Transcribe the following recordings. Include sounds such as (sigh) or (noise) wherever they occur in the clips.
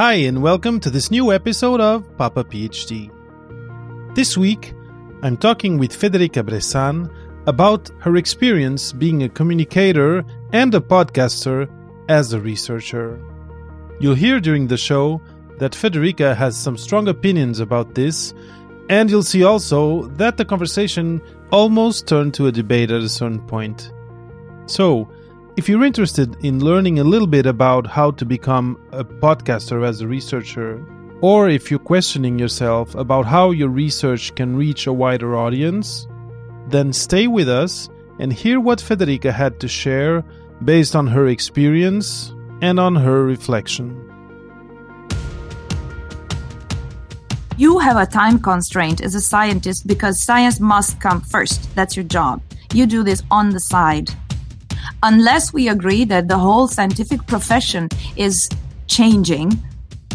Hi, and welcome to this new episode of Papa PhD. This week, I'm talking with Federica Bressan about her experience being a communicator and a podcaster as a researcher. You'll hear during the show that Federica has some strong opinions about this, and you'll see also that the conversation almost turned to a debate at a certain point. So, if you're interested in learning a little bit about how to become a podcaster as a researcher, or if you're questioning yourself about how your research can reach a wider audience, then stay with us and hear what Federica had to share based on her experience and on her reflection. You have a time constraint as a scientist because science must come first. That's your job. You do this on the side unless we agree that the whole scientific profession is changing,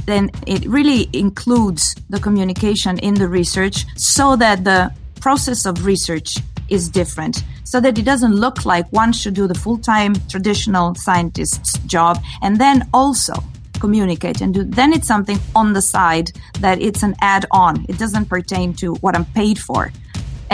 then it really includes the communication in the research so that the process of research is different so that it doesn't look like one should do the full-time traditional scientist's job and then also communicate and do then it's something on the side that it's an add-on. It doesn't pertain to what i'm paid for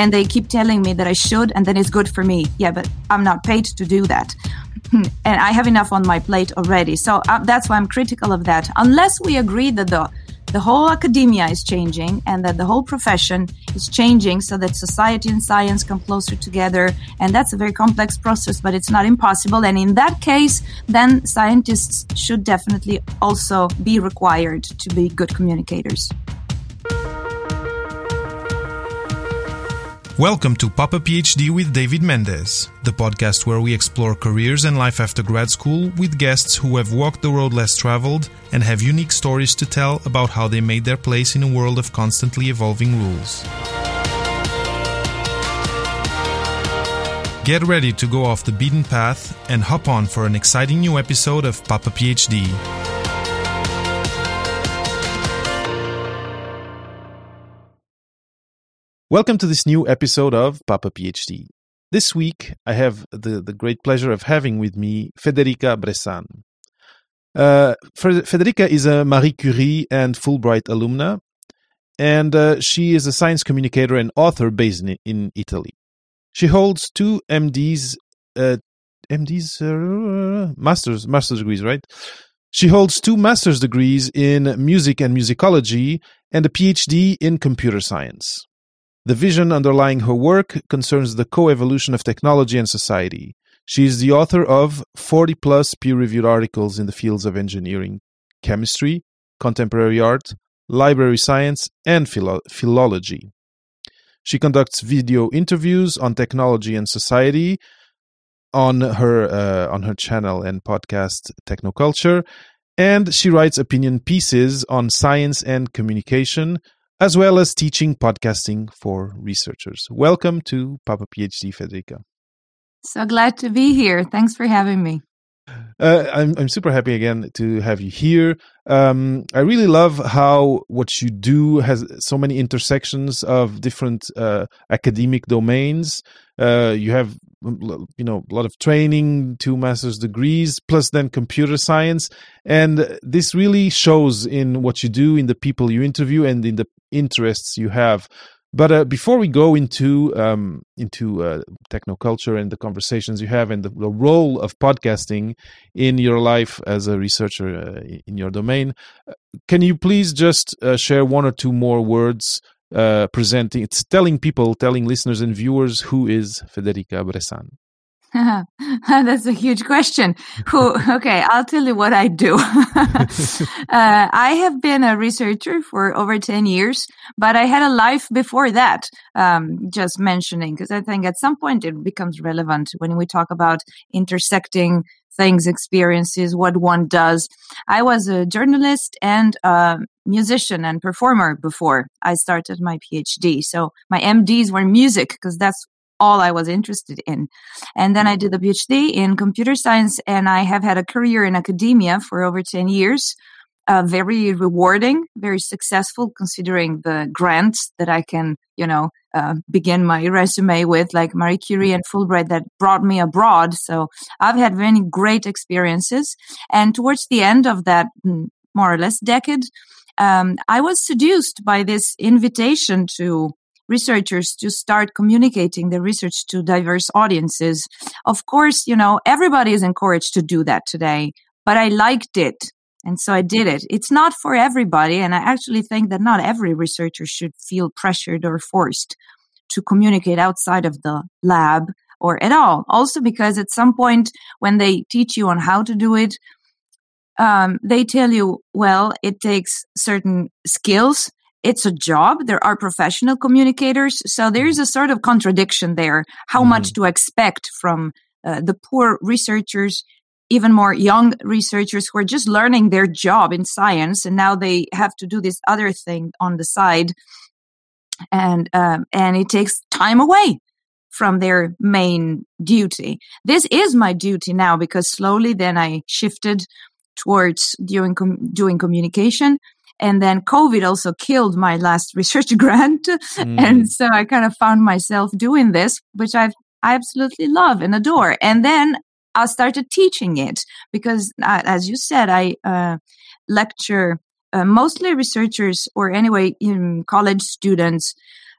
and they keep telling me that I should, and then it's good for me. Yeah, but I'm not paid to do that. (laughs) and I have enough on my plate already. So uh, that's why I'm critical of that. Unless we agree that the the whole academia is changing and that the whole profession is changing so that society and science come closer together. And that's a very complex process, but it's not impossible. And in that case, then scientists should definitely also be required to be good communicators. Welcome to Papa PhD with David Mendez, the podcast where we explore careers and life after grad school with guests who have walked the road less traveled and have unique stories to tell about how they made their place in a world of constantly evolving rules. Get ready to go off the beaten path and hop on for an exciting new episode of Papa PhD. Welcome to this new episode of Papa PhD. This week, I have the, the great pleasure of having with me Federica Bressan. Uh, Federica is a Marie Curie and Fulbright alumna, and uh, she is a science communicator and author based in, in Italy. She holds two MDs, uh, MDs, uh, masters, master's degrees, right? She holds two master's degrees in music and musicology and a PhD in computer science. The vision underlying her work concerns the co-evolution of technology and society. She is the author of 40 plus peer-reviewed articles in the fields of engineering, chemistry, contemporary art, library science, and philo- philology. She conducts video interviews on technology and society on her uh, on her channel and podcast Technoculture, and she writes opinion pieces on science and communication, as well as teaching podcasting for researchers. Welcome to Papa PhD, Federica. So glad to be here. Thanks for having me. Uh, I'm I'm super happy again to have you here. Um, I really love how what you do has so many intersections of different uh, academic domains. Uh, you have you know a lot of training, two master's degrees, plus then computer science, and this really shows in what you do, in the people you interview, and in the interests you have. But uh, before we go into um, into uh, technoculture and the conversations you have and the, the, role of podcasting in your life as a researcher uh, in your domain, uh, can you please just uh, share one or two more words uh, presenting, it's telling people, telling listeners and viewers who is Federica Bressan? (laughs) That's a huge question. Who? (laughs) Okay, I'll tell you what I do. (laughs) uh, I have been a researcher for over ten years, but I had a life before that. Um, just mentioning because I think at some point it becomes relevant when we talk about intersecting things, experiences, what one does. I was a journalist and a musician and performer before I started my PhD. So my MDs were music because that's all I was interested in. And then I did the PhD in computer science and I have had a career in academia for over 10 years. Uh, very rewarding, very successful considering the grants that I can, you know, uh, begin my resume with, like Marie Curie and Fulbright that brought me abroad. So I've had many great experiences. And towards the end of that mm, more or less decade, um, I was seduced by this invitation to researchers to start communicating the research to diverse audiences. Of course, you know, everybody is encouraged to do that today, but I liked it. And so I did it. It's not for everybody. And I actually think that not every researcher should feel pressured or forced to communicate outside of the lab or at all. Also, because at some point when they teach you on how to do it, um, they tell you, well, it takes certain skills. It's a job. There are professional communicators. So there's a sort of contradiction there. How mm. much to expect from uh, the poor researchers, even more young researchers who are just learning their job in science, and now they have to do this other thing on the side, and um, and it takes time away from their main duty. This is my duty now because slowly then I shifted towards doing, com- doing communication. And then COVID also killed my last (laughs) research grant. Mm. And so I kind of found myself doing this, which i I absolutely love and adore. And then I started teaching it because, uh, as you said, I uh, lecture uh, mostly researchers or anyway, college students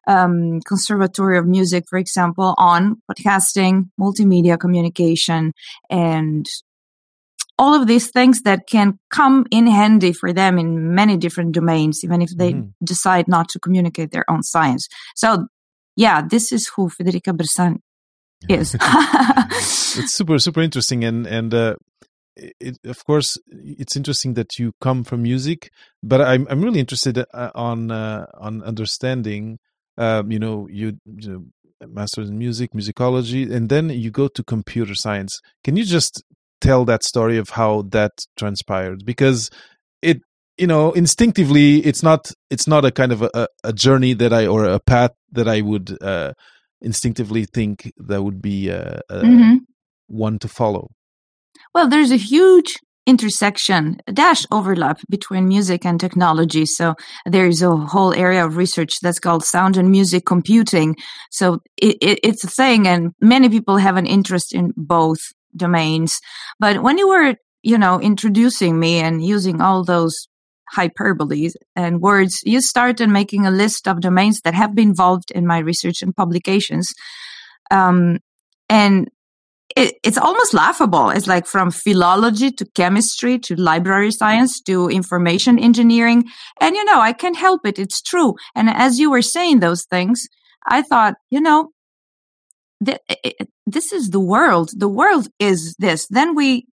um, Conservatory of Music, for example, on podcasting, multimedia communication, and all of these things that can come in handy for them in many different domains, even if they mm-hmm. decide not to communicate their own science. So, yeah, this is who Federica Bressan is. (laughs) (laughs) it's super, super interesting. And, and, uh, it, of course, it's interesting that you come from music, but I'm I'm really interested uh, on uh, on understanding um, you know, you, you know, master's in music, musicology, and then you go to computer science. Can you just tell that story of how that transpired? Because it, you know, instinctively, it's not it's not a kind of a, a journey that I or a path that I would uh, instinctively think that would be uh, mm-hmm. one to follow. Well, there's a huge intersection, dash overlap between music and technology. So there is a whole area of research that's called sound and music computing. So it, it, it's a thing, and many people have an interest in both domains. But when you were, you know, introducing me and using all those hyperboles and words, you started making a list of domains that have been involved in my research and publications. Um, and it, it's almost laughable. It's like from philology to chemistry to library science to information engineering. And, you know, I can't help it. It's true. And as you were saying those things, I thought, you know, th- it, eh, eh, eh, this is the world. The world is this. Then we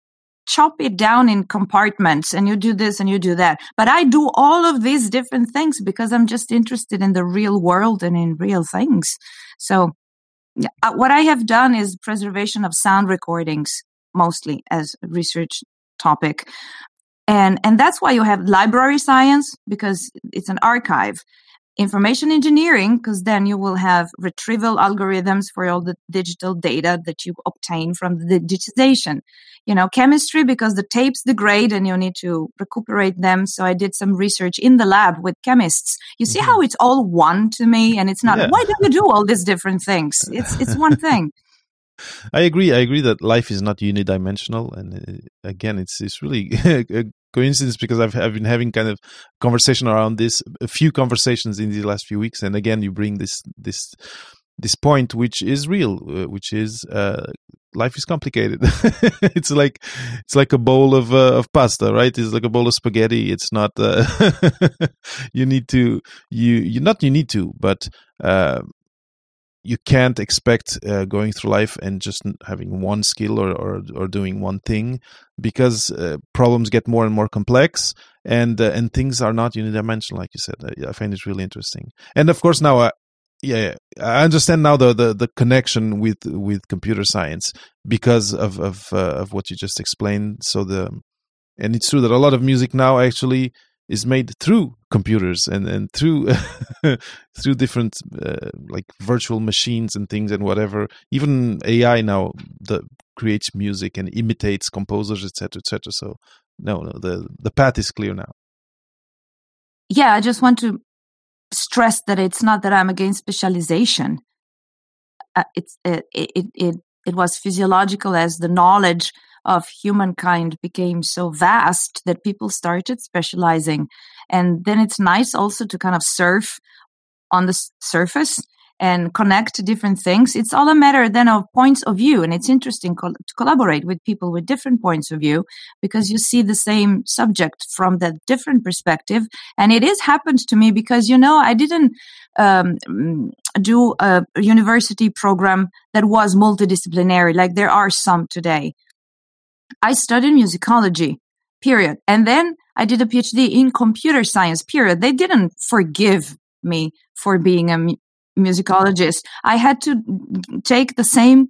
chop it down in compartments and you do this and you do that. But I do all of these different things because I'm just interested in the real world and in real things. So uh, what I have done is preservation of sound recordings mostly as a research topic. And, and that's why you have library science because it's an archive information engineering because then you will have retrieval algorithms for all the digital data that you obtain from the digitization you know chemistry because the tapes degrade and you need to recuperate them so i did some research in the lab with chemists you see mm-hmm. how it's all one to me and it's not yeah. why do you do all these different things it's it's one (laughs) thing I agree. I agree that life is not unidimensional, and uh, again, it's it's really (laughs) a coincidence because I've I've been having kind of conversation around this, a few conversations in the last few weeks, and again, you bring this this this point, which is real, uh, which is uh, life is complicated. (laughs) it's like it's like a bowl of uh, of pasta, right? It's like a bowl of spaghetti. It's not. Uh, (laughs) you need to you you not you need to, but uh, you can't expect uh, going through life and just having one skill or or, or doing one thing because uh, problems get more and more complex and uh, and things are not unidimensional like you said. I find it really interesting. And of course now uh, yeah i understand now the, the the connection with with computer science because of of uh, of what you just explained. So the and it's true that a lot of music now actually is made through computers and and through (laughs) through different uh, like virtual machines and things and whatever. Even ai now the creates music and imitates composers etc etc so no no the the path is clear now. Yeah i just want to stress that it's not that i'm against specialization. Uh, it's it, it it it was physiological as the knowledge of humankind became so vast that people started specializing. And then it's nice also to kind of surf on the surface and connect different things. It's all a matter then of points of view. And it's interesting to collaborate with people with different points of view because you see the same subject from that different perspective. And it has happened to me because, you know, I didn't um, do a university program that was multidisciplinary like there are some today. I studied musicology, period. And then I did a PhD in computer science, period. They didn't forgive me for being a musicologist. I had to take the same,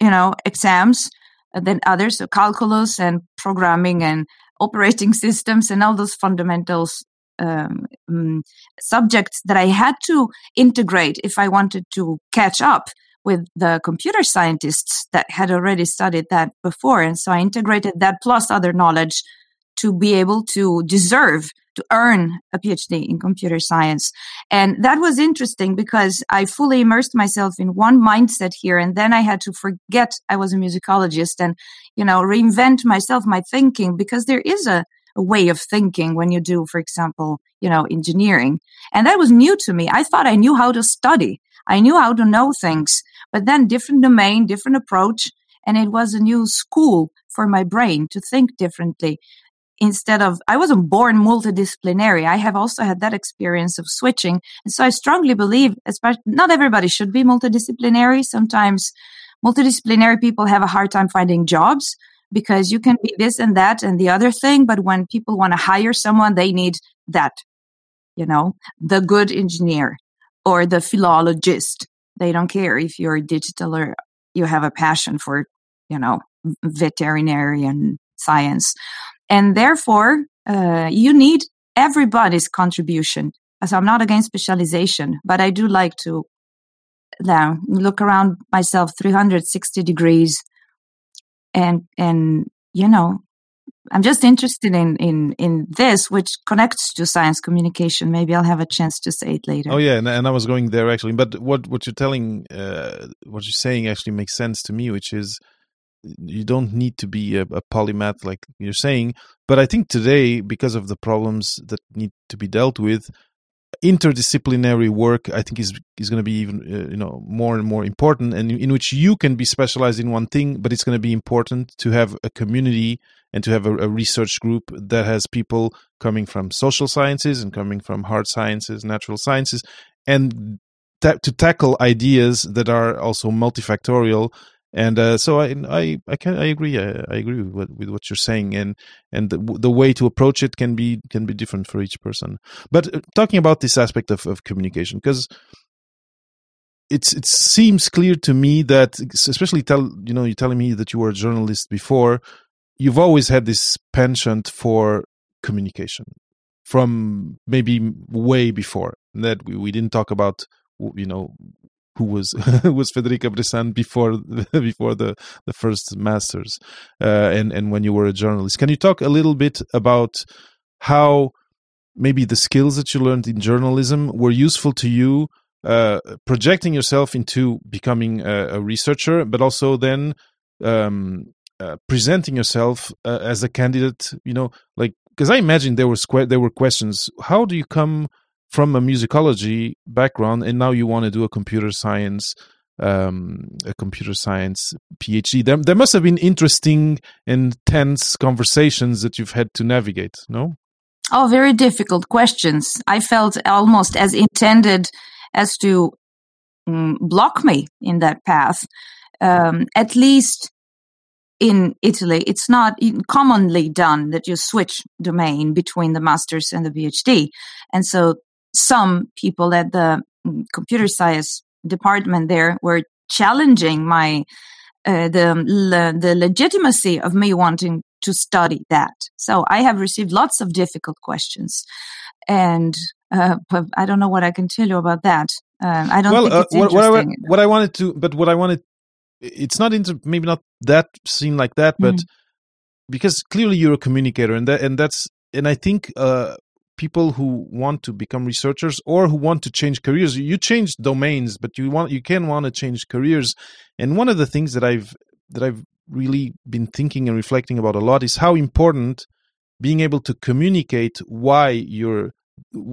you know, exams than others, so calculus and programming and operating (laughs) systems and all those fundamentals um, um, subjects that I had to integrate if I wanted to catch up with the computer scientists that had already studied that before. And so I integrated that plus other knowledge to be able to deserve to earn a PhD in computer science. And that was interesting because I fully immersed myself in one mindset here. And then I had to forget I was a musicologist and, you know, reinvent myself, my thinking, because there is a, a way of thinking when you do, for example, you know, engineering. And that was new to me. I thought I knew how to study. I knew how to know things, but then different domain, different approach. And it was a new school for my brain to think differently instead of I wasn't born multidisciplinary. I have also had that experience of switching. And so I strongly believe, especially not everybody should be multidisciplinary. Sometimes multidisciplinary people have a hard time finding jobs because you can be this and that and the other thing. But when people want to hire someone, they need that, you know, the good engineer or the philologist. They don't care if you're digital or you have a passion for, you know, veterinarian science. And therefore, uh, you need everybody's contribution. So I'm not against specialization, but I do like to uh, look around myself 360 degrees and, and, you know, I'm just interested in, in, in this, which connects to science communication. Maybe I'll have a chance to say it later. Oh yeah. And, and I was going there actually, but what, what you're telling, uh, what you're saying actually makes sense to me, which is, you don't need to be a, a, polymath like you're saying but i think today because of the problems that need to be dealt with interdisciplinary work i think is is going to be even uh, you know more and more important and in which you can be specialized in one thing but it's going to be important to have a community and to have a, a research group that has people coming from social sciences and coming from hard sciences natural sciences and ta- to tackle ideas that are also multifactorial and uh, so I I I, can, I agree I, I, agree with what, with what you're saying and and the, the way to approach it can be can be different for each person. But uh, talking about this aspect of, of communication because it's it seems clear to me that especially tell you know you're telling me that you were a journalist before you've always had this penchant for communication from maybe way before that we, we didn't talk about you know who was (laughs) was Federica Bressan before (laughs) before the the first masters uh, and and when you were a journalist. Can you talk a little bit about how maybe the skills that you learned in journalism were useful to you uh, projecting yourself into becoming a, a researcher, but also then um, uh, presenting yourself uh, as a candidate. You know, like because I imagine there were there were questions. How do you come from a musicology background and now you want to do a computer science um, a computer science PhD. There, there must have been interesting and tense conversations that you've had to navigate, no? Oh, very difficult questions. I felt almost as intended as to um, block me in that path. Um, at least in Italy, it's not commonly done that you switch domain between the master's and the PhD. And so some people at the mm, computer science department there were challenging my uh, the le, the legitimacy of me wanting to study that. So I have received lots of difficult questions, and uh, I don't know what I can tell you about that. Uh, I don't well, think uh, it's what, interesting. What I, what I, wanted to, but what I wanted, it's not into maybe not that scene like that, but mm. because clearly you're a communicator, and that and that's and I think uh, people who want to become researchers or who want to change careers you change domains but you want you can want to change careers and one of the things that i've that i've really been thinking and reflecting about a lot is how important being able to communicate why you're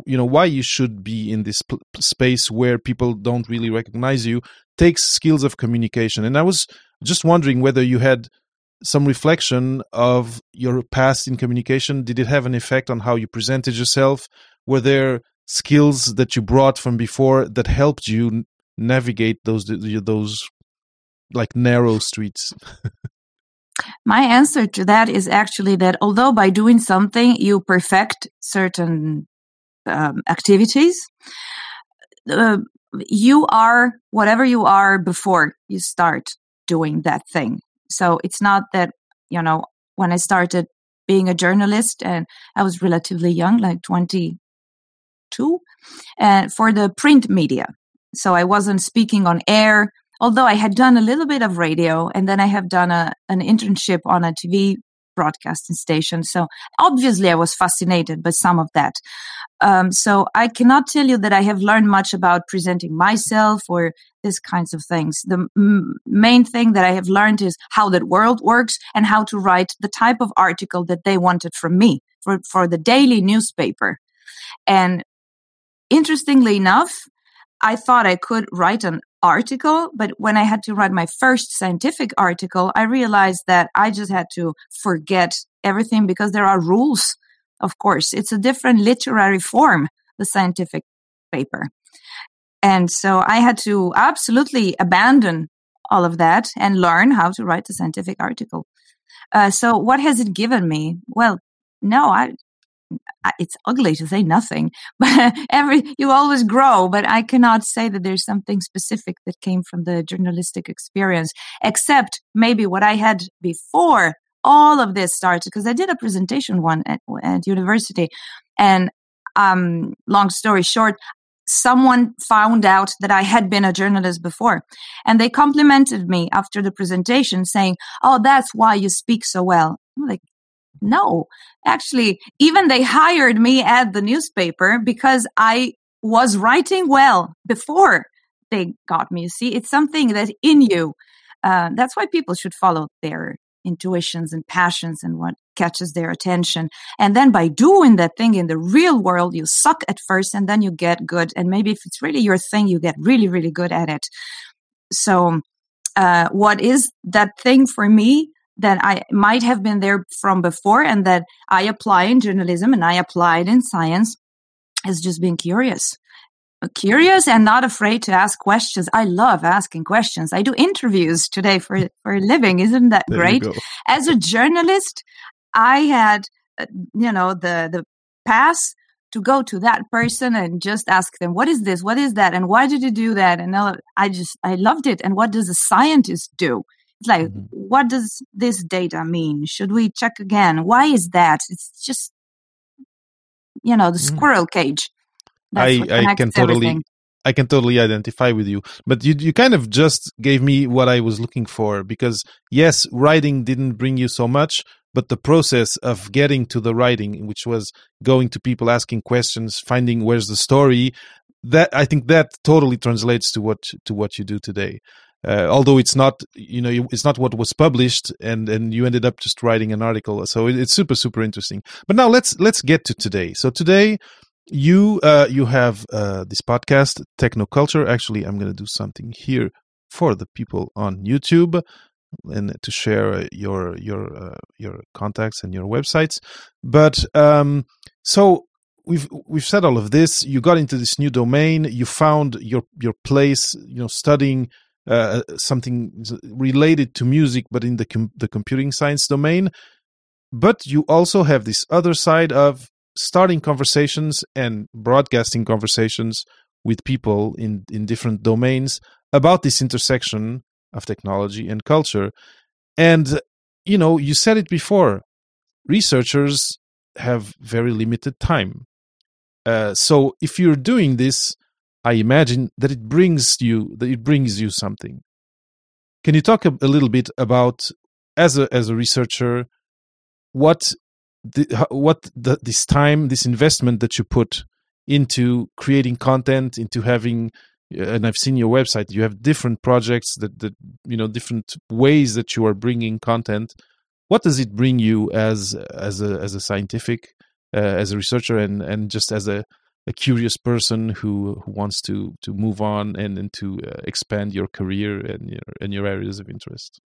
you know why you should be in this p- space where people don't really recognize you takes skills of communication. And i was just wondering whether you had some reflection of your past in communication. Did it have an effect on how you presented yourself? Were there skills that you brought from before that helped you navigate those those like narrow streets? (laughs) My answer to that is actually that although by doing something you perfect certain um, activities uh, you are whatever you are before you start doing that thing. So it's not that you know when i started being a journalist and i was relatively young like 22 and for the print media. So I wasn't speaking on air, although I had done a little bit of radio and then I have done a, an internship on a TV broadcasting station. So obviously I was fascinated by some of that. Um, so I cannot tell you that I have learned much about presenting myself or these kinds of things. The m- main thing that I have learned is how that world works and how to write the type of article that they wanted from me for, for the daily newspaper. And interestingly enough, I thought I could write an article, but when I had to write my first scientific article, I realized that I just had to forget everything because there are rules. Of course, it's a different literary form, the scientific paper. And so I had to absolutely abandon all of that and learn how to write a scientific article. Uh, so what has it given me? Well, no, I it's ugly to say nothing, (laughs) but every you always grow. But I cannot say that there's something specific that came from the journalistic experience, except maybe what I had before all of this started. Because I did a presentation one at, at university, and um, long story short, someone found out that I had been a journalist before. And they complimented me after the presentation saying, Oh, that's why you speak so well. I'm like, no, actually, even they hired me at the newspaper because I was writing well before they got me. You see, it's something that in you. Uh, that's why people should follow their intuitions and passions and what catches their attention. And then by doing that thing in the real world, you suck at first and then you get good. And maybe if it's really your thing, you get really, really good at it. So, uh, what is that thing for me? That I might have been there from before and that I apply in journalism and I applied in science is just being curious. Curious and not afraid to ask questions. I love asking questions. I do interviews today for, for a living. Isn't that there great? As a journalist, I had, uh, you know, the, the pass to go to that person and just ask them, what is this? What is that? And why did you do that? And I just, I loved it. And what does a scientist do? It's like, mm-hmm. what does this data mean? Should we check again? Why is that? It's just, you know, the mm-hmm. squirrel cage. I, I can totally, everything. I can totally identify with you. But you, you kind of just gave me what I was looking for because yes, writing didn't bring you so much, but the process of getting to the writing, which was going to people, asking questions, finding where's the story, that I think that totally translates to what to what you do today uh, although it's not you know it's not what was published and and you ended up just writing an article. So it, it's super super interesting. But now let's let's get to today. So today you uh, you have uh, this podcast technoculture actually i'm going to do something here for the people on youtube and to share your your uh, your contacts and your websites. But um so we've we've said all of this. You got into this new domain. You found your your place you know studying uh, something related to music, but in the com- the computing science domain. But you also have this other side of starting conversations and broadcasting conversations with people in in different domains about this intersection of technology and culture. And you know, you said it before. Researchers have very limited time. Uh, so if you're doing this I imagine that it brings you that it brings you something. Can you talk a, a little bit about as a as a researcher what the, what the, this time this investment that you put into creating content into having and I've seen your website. You have different projects that that you know different ways that you are bringing content. What does it bring you as as a as a scientific, uh, as a researcher, and and just as a a curious person who, who wants to to move on and, and to uh, expand your career and your and your areas of interest.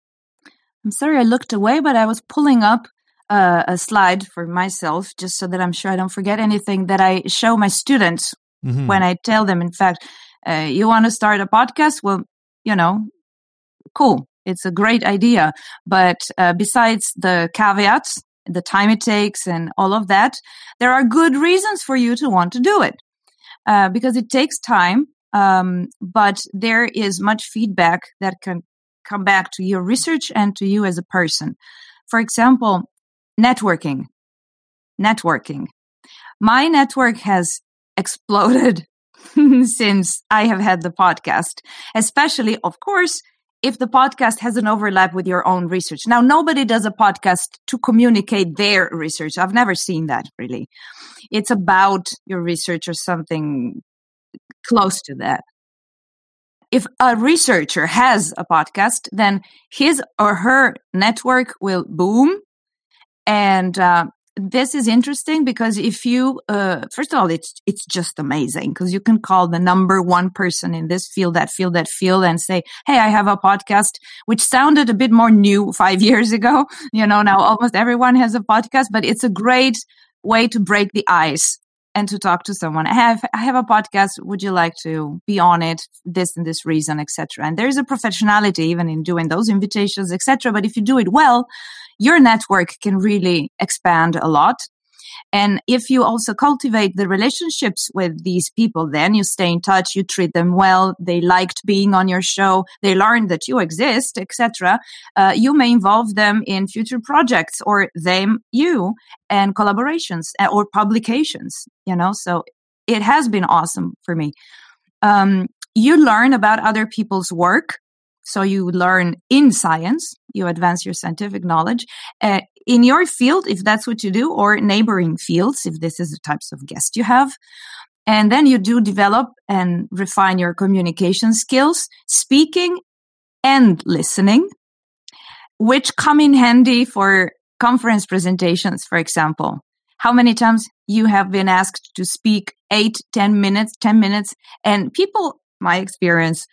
I'm sorry I looked away, but I was pulling up uh, a slide for myself just so that I'm sure I don't forget anything that I show my students mm-hmm. when I tell them. In fact, uh, you want to start a podcast? Well, you know, cool. It's a great idea. But uh, besides the caveats the time it takes and all of that, there are good reasons for you to want to do it uh, because it takes time. Um, but there is much feedback that can come back to your research and to you as a person. For example, networking. Networking. My network has exploded (laughs) since I have had the podcast, especially, of course, if the podcast has an overlap with your own research. Now, nobody does a podcast to communicate their research. I've never seen that really. It's about your research or something close to that. If a researcher has a podcast, then his or her network will boom and uh, this is interesting because if you uh, first of all it's it's just amazing because you can call the number one person in this field that field that field and say hey i have a podcast which sounded a bit more new five (laughs) years ago. You know now almost everyone has a podcast but it's a great way to break the ice and to talk to someone. I have i have a podcast would you like to be on it? This and this reason etc and there's a professionality even in doing those invitations etc but if you do it well your network can really expand a lot. And if you also cultivate the relationships with these people, then you stay in touch, you treat them well, they liked being on your show, they learned that you exist, etc. Uh, you may involve them in future projects or them, you, and collaborations uh, or publications, you know, so it has been awesome for me. Um, you learn about other people's work so you learn in science, you advance your scientific knowledge uh, in your field, if that's what you do, or neighboring fields, if this is the types of guests you have. And then you do develop and refine your communication skills, speaking and listening, which come in handy for conference presentations, for example. How many times you have been asked to speak eight, ten minutes, 10 minutes, and people, my experience,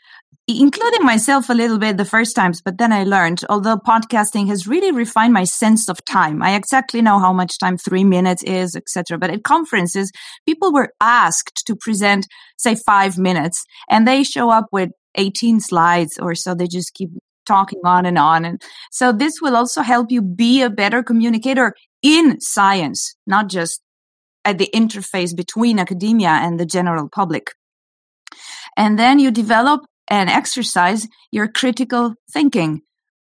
including myself a little bit the first times, but then I learned, although podcasting has really refined my sense of time. I exactly know how much time three minutes is, etc. But at conferences, people were asked to present, say, five minutes, and they show up with 18 slides or so. They just keep talking on and on. And so this will also help you be a better communicator in science, not just at the interface between academia and the general public. And then you develop and exercise your critical thinking.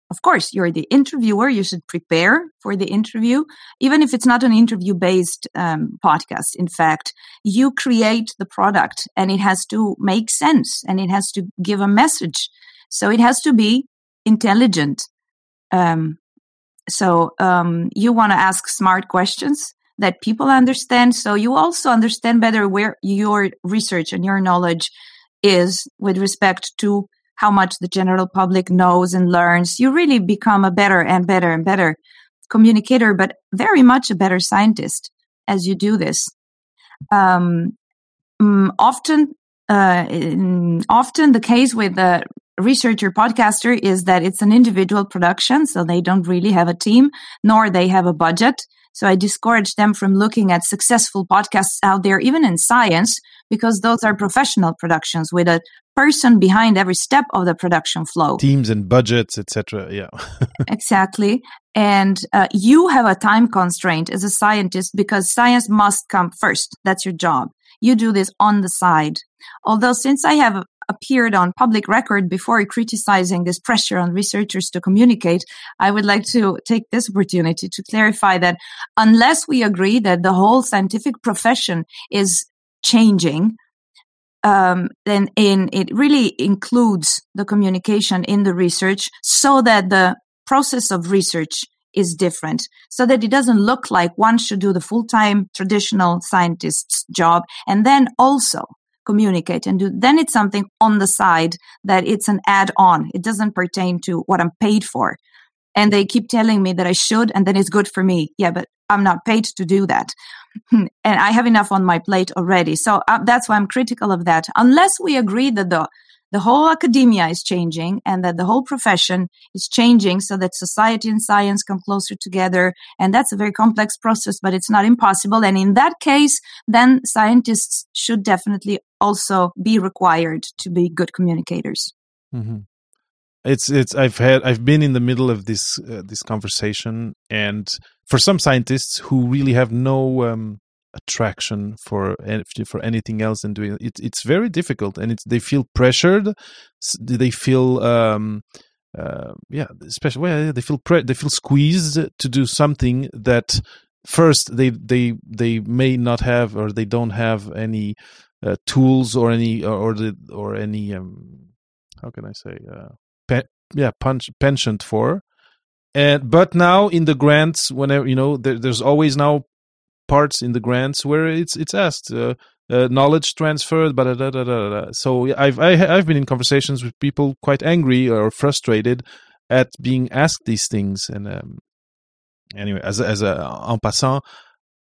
Of course, you're the interviewer. You should prepare for the interview, even if it's not an interview based um, podcast. In fact, you create the product and it has to make sense and it has to give a message. So it has to be intelligent. Um, so um, you want to ask smart questions that people understand. So you also understand better where your research and your knowledge is with respect to how much the general public knows and learns. You really become a better and better and better communicator, but very much a better scientist as you do this. Um, mm, often, uh, often the case with the researcher podcaster is that it's an individual production, so they don't really have a team, nor they have a budget. So I discourage them from looking at successful podcasts out there, even in science, because those are professional productions with a person behind every step of the production flow. Teams and budgets, etc. Yeah. (laughs) exactly. And uh, you have a time constraint as a scientist because science must come first. That's your job. You do this on the side. Although since I have appeared on public record before criticizing this pressure on researchers to communicate, I would like to take this opportunity to clarify that unless we agree that the whole scientific profession is changing, um, then in, it really includes the communication in the research so that the process of research is different so that it doesn't look like one should do the full-time traditional scientist's job and then also communicate and do, then it's something on the side that it's an add on. It doesn't pertain to what I'm paid for. And they keep telling me that I should, and then it's good for me. Yeah, but I'm not paid to do that. (laughs) and I have enough on my plate already. So uh, that's why I'm critical of that. Unless we agree that the the whole academia is changing and that the whole profession is changing so that society and science come closer together. And that's a very complex process, but it's not impossible. And in that case, then scientists should definitely also be required to be good communicators. Mm-hmm. It's it's I've had I've been in the middle of this uh, this conversation, and for some scientists who really have no um, attraction for for anything else than doing it, it's very difficult, and they feel pressured, they feel um, uh, yeah, especially well, they feel pre- they feel squeezed to do something that first they they they may not have or they don't have any uh, tools or any or the or any um, how can I say uh, pe- yeah punch, penchant for. And but now in the grants whenever you know there, there's always now parts in the grants where it's it's asked uh, uh, knowledge transferred but da, da, da, so i've I, have i have been in conversations with people quite angry or frustrated at being asked these things. And um, anyway as a, as a en passant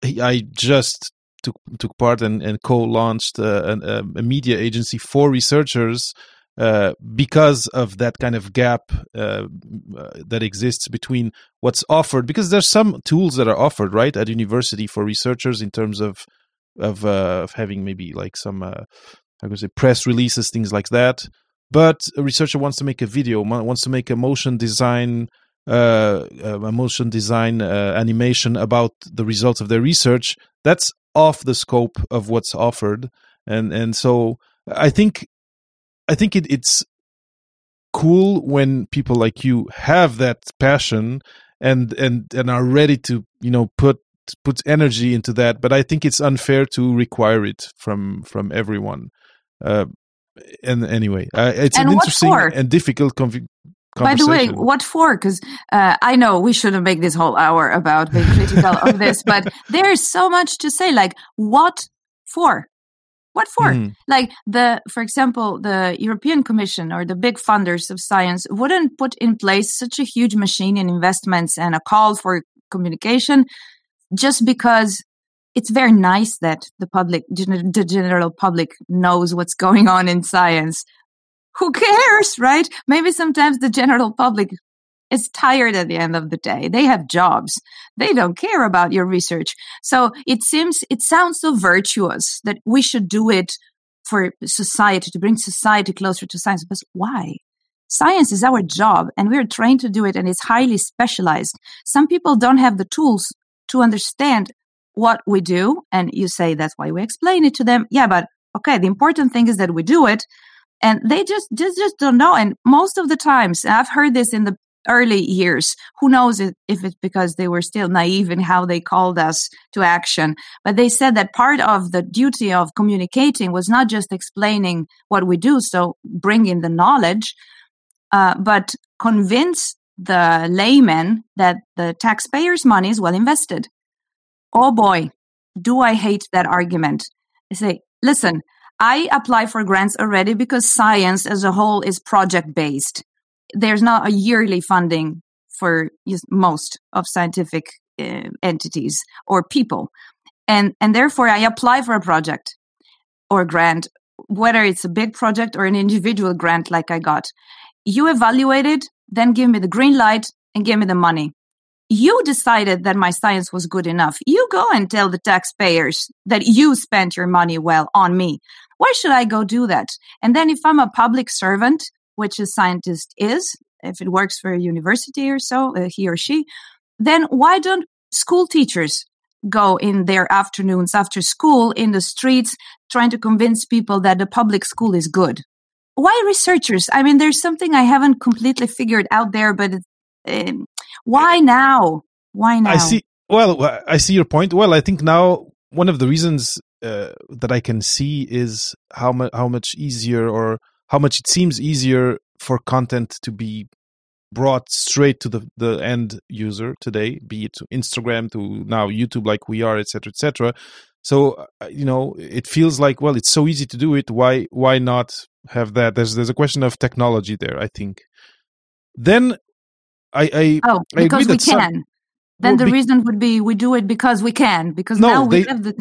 i just took took part and, and co-launched uh, a, a media agency for researchers uh, because of that kind of gap uh, uh, that exists between what's offered. Because there's some tools that are offered right at university for researchers in terms of of, uh, of having maybe like some uh, I would say press releases, things like that. But a researcher wants to make a video, wants to make a motion design. Uh, a motion design animation about the results of their research that's off the scope of what's offered and and so i think I think it, it's cool when people like you have that passion and and and are ready to you know put put energy into that but i think it's unfair to require it from from everyone uh, and anyway uh, it's and an interesting for? and difficult conv- by the way, what for? Because uh, I know we shouldn't make this whole hour about being critical of this, but (laughs) there's so much to say. Like, what for? What for? Mm. Like the, for example, the European Commission or the big funders of science wouldn't put in place such a huge machine in investments and a call for communication just because it's very nice that the public, the general public knows what's going on in science. Who cares, right? Maybe sometimes the general public is tired at the end of the day. They have jobs. They don't care about your research. So it seems, it sounds so virtuous that we should do it for society, to bring society closer to science. But why? Science is our job and we're trained to do it and it's highly specialized. Some people don't have the tools to understand what we do. And you say that's why we explain it to them. Yeah, but okay, the important thing is that we do it and they just just just don't know and most of the times i've heard this in the early years. Who knows if it's because they were still naive in how they called us to action. But they said that part of the duty of communicating was not just explaining what we do, so bring in the knowledge, uh, but convince the layman that the taxpayers' money is well invested. Oh boy, do I hate that argument. I say, listen, I apply for grants already because science as a whole is project based there's not a yearly funding for most of scientific uh, entities or people. And and therefore i apply for a project or grant whether it's a big project or an individual grant like i got. You evaluate it then give me the green light and give me the money. You decided that my science was good enough. You go and tell the taxpayers that you spent your money well on me. Why should i go do that? And then if i'm a public servant which a scientist is, if it works for a university or so, uh, he or she, then why don't school teachers go in their afternoons after school in the streets trying to convince people that the public school is good? Why researchers? I mean, there's something I haven't completely figured out there, but uh, why now? Why now? I see. Well, I see your point. Well, I think now one of the reasons uh, that I can see is how much how much easier or how much it seems easier for content to be brought straight to the, the end user today, be it to Instagram, to now YouTube, like we are, etc., etc. So uh, you know, it feels like well, it's so easy to do it. Why why not have that? There's there's a question of technology there. I think. Then I I oh I because agree we that some- can. then the be- reason would be we do it because we can because No, now we they- have the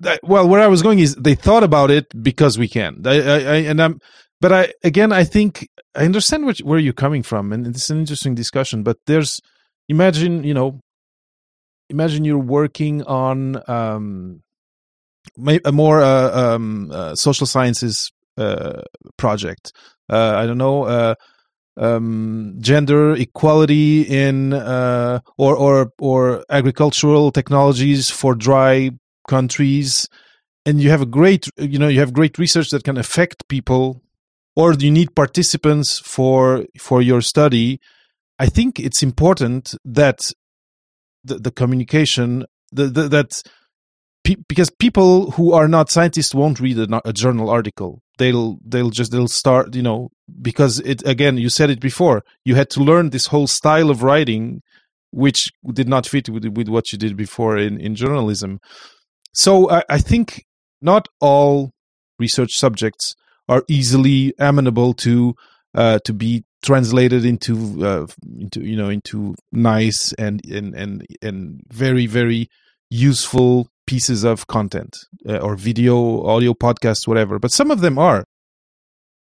that- well where i was going is they thought about it because we can I, I, I and i'm but i again i think i understand where you're coming from and it's an interesting discussion but there's imagine you know imagine you're working on um a more uh, um uh, social sciences uh project. Uh i don't know uh um, gender equality in uh, or or or agricultural technologies for dry countries and you have a great you know you have great research that can affect people or you need participants for for your study i think it's important that the, the communication the, the, that pe- because people who are not scientists won't read a, a journal article. They'll they'll just they'll start you know because it again you said it before you had to learn this whole style of writing which did not fit with, with what you did before in, in journalism. So I, I think not all research subjects are easily amenable to uh, to be translated into uh, into you know into nice and and and and very very useful pieces of content uh, or video audio podcasts whatever. But some of them are.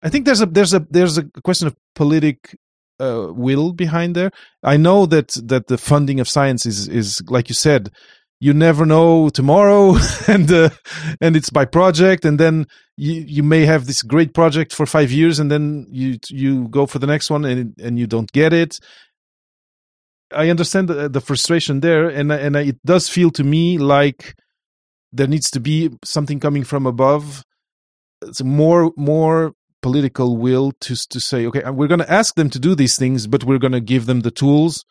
I think there's a there's a there's a question of politic uh, will behind there. I know that that the funding of science is is like you said you never know tomorrow (laughs) and uh, and it's by project and then you you may have this great project for 5 years and then you you go for the next one and and you don't get it. I understand the, the frustration there and and it does feel to me like there needs to be something coming from above. It's more more political will to to say okay we're going to ask them to do these things but we're going to give them the tools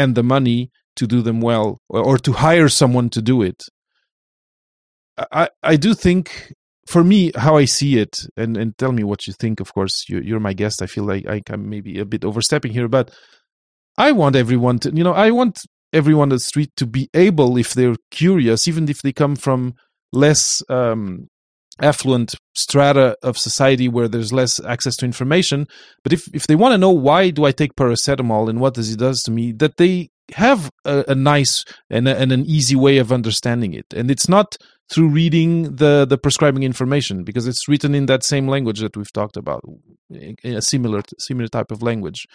and the money to do them well or, to hire someone to do it. I i do think for me how i see it and and tell me what you think of course you, you're my guest i feel like I, i'm maybe a bit overstepping here but i want everyone to you know i want everyone on the street to be able if they're curious even if they come from less um affluent strata of society where there's less access to information but if if they want to know why do i take paracetamol and what does it does to me that they have a, a nice and, a, and an easy way of understanding it. And it's not through reading the the prescribing information because it's written in that same language that we've talked about a similar similar type of language.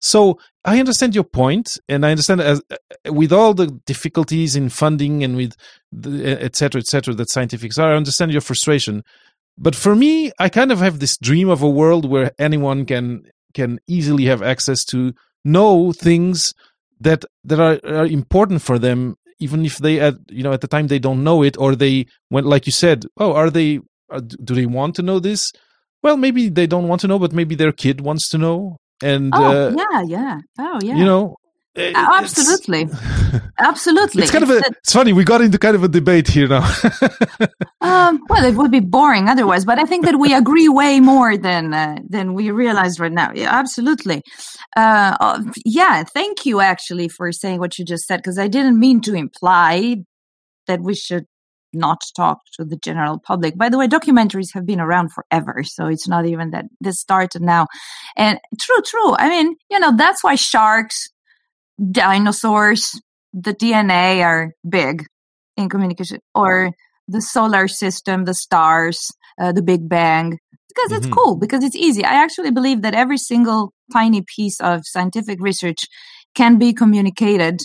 So i understand your point and i understand as with all the difficulties in funding and with the, et cetera et cetera that scientifics are i understand your frustration. But for me i kind of have this dream of a world where anyone can can easily have access to know things that that are, are important for them even if they at you know at the time they don't know it or they went like you said oh are they are, do they want to know this? Well maybe they don't want to know but maybe their kid wants to know and oh uh, yeah yeah. Oh yeah. you know Uh, it's- absolutely absolutely it's kind of a it's funny we got into kind of a debate here now (laughs) Um, well, it would be boring otherwise, but I think that we agree way more than uh, than we realize right now. Yeah, absolutely. Uh, uh, yeah, thank you actually for saying what you just said because I didn't mean to imply that we should not talk to the general public. By the way, documentaries have been around forever, so it's not even that this started now. And true, true. I mean, you know, that's why sharks, dinosaurs, the DNA are big in communication, or the solar system, the stars, uh, the Big Bang, because it's Mhm. cool, because it's easy. I actually believe that every single tiny piece of scientific research can be communicated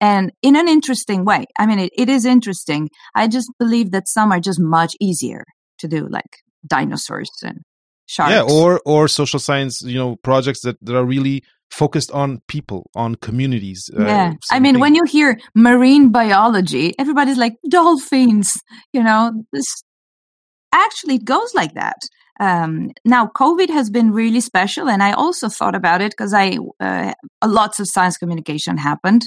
and in an interesting way. I mean, it, it is interesting. I just believe that some are just much easier to do, like dinosaurs and sharks. yeah or or social science you know projects that, that are really focused on people on communities uh, yeah. I mean, when you hear marine biology, everybody's like dolphins, you know, this actually it goes like that. Um, now, COVID has been really special, and I also thought about it because I uh, lots of science communication happened,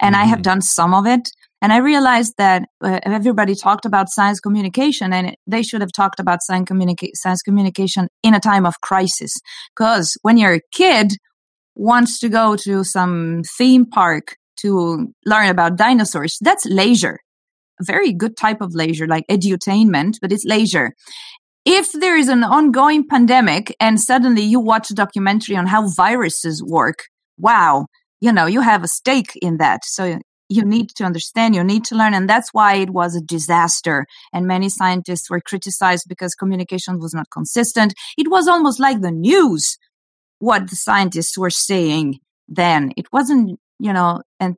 and I have Mhm. done some of it, and I realized that uh, everybody talked about science communication, and they should have talked about science, communica- science communication in a time of crisis. Because when you're a kid, wants to go to some theme park to learn about dinosaurs, that's leisure. very good type of leisure, like edutainment, but it's leisure. If there is an ongoing pandemic and suddenly you watch a documentary on how viruses work, wow, you know, you have a stake in that. So you need to understand, you need to learn. And that's why it was a disaster. And many scientists were criticized because communication was not consistent. It was almost like the news, what the scientists were saying then. It wasn't, you know, and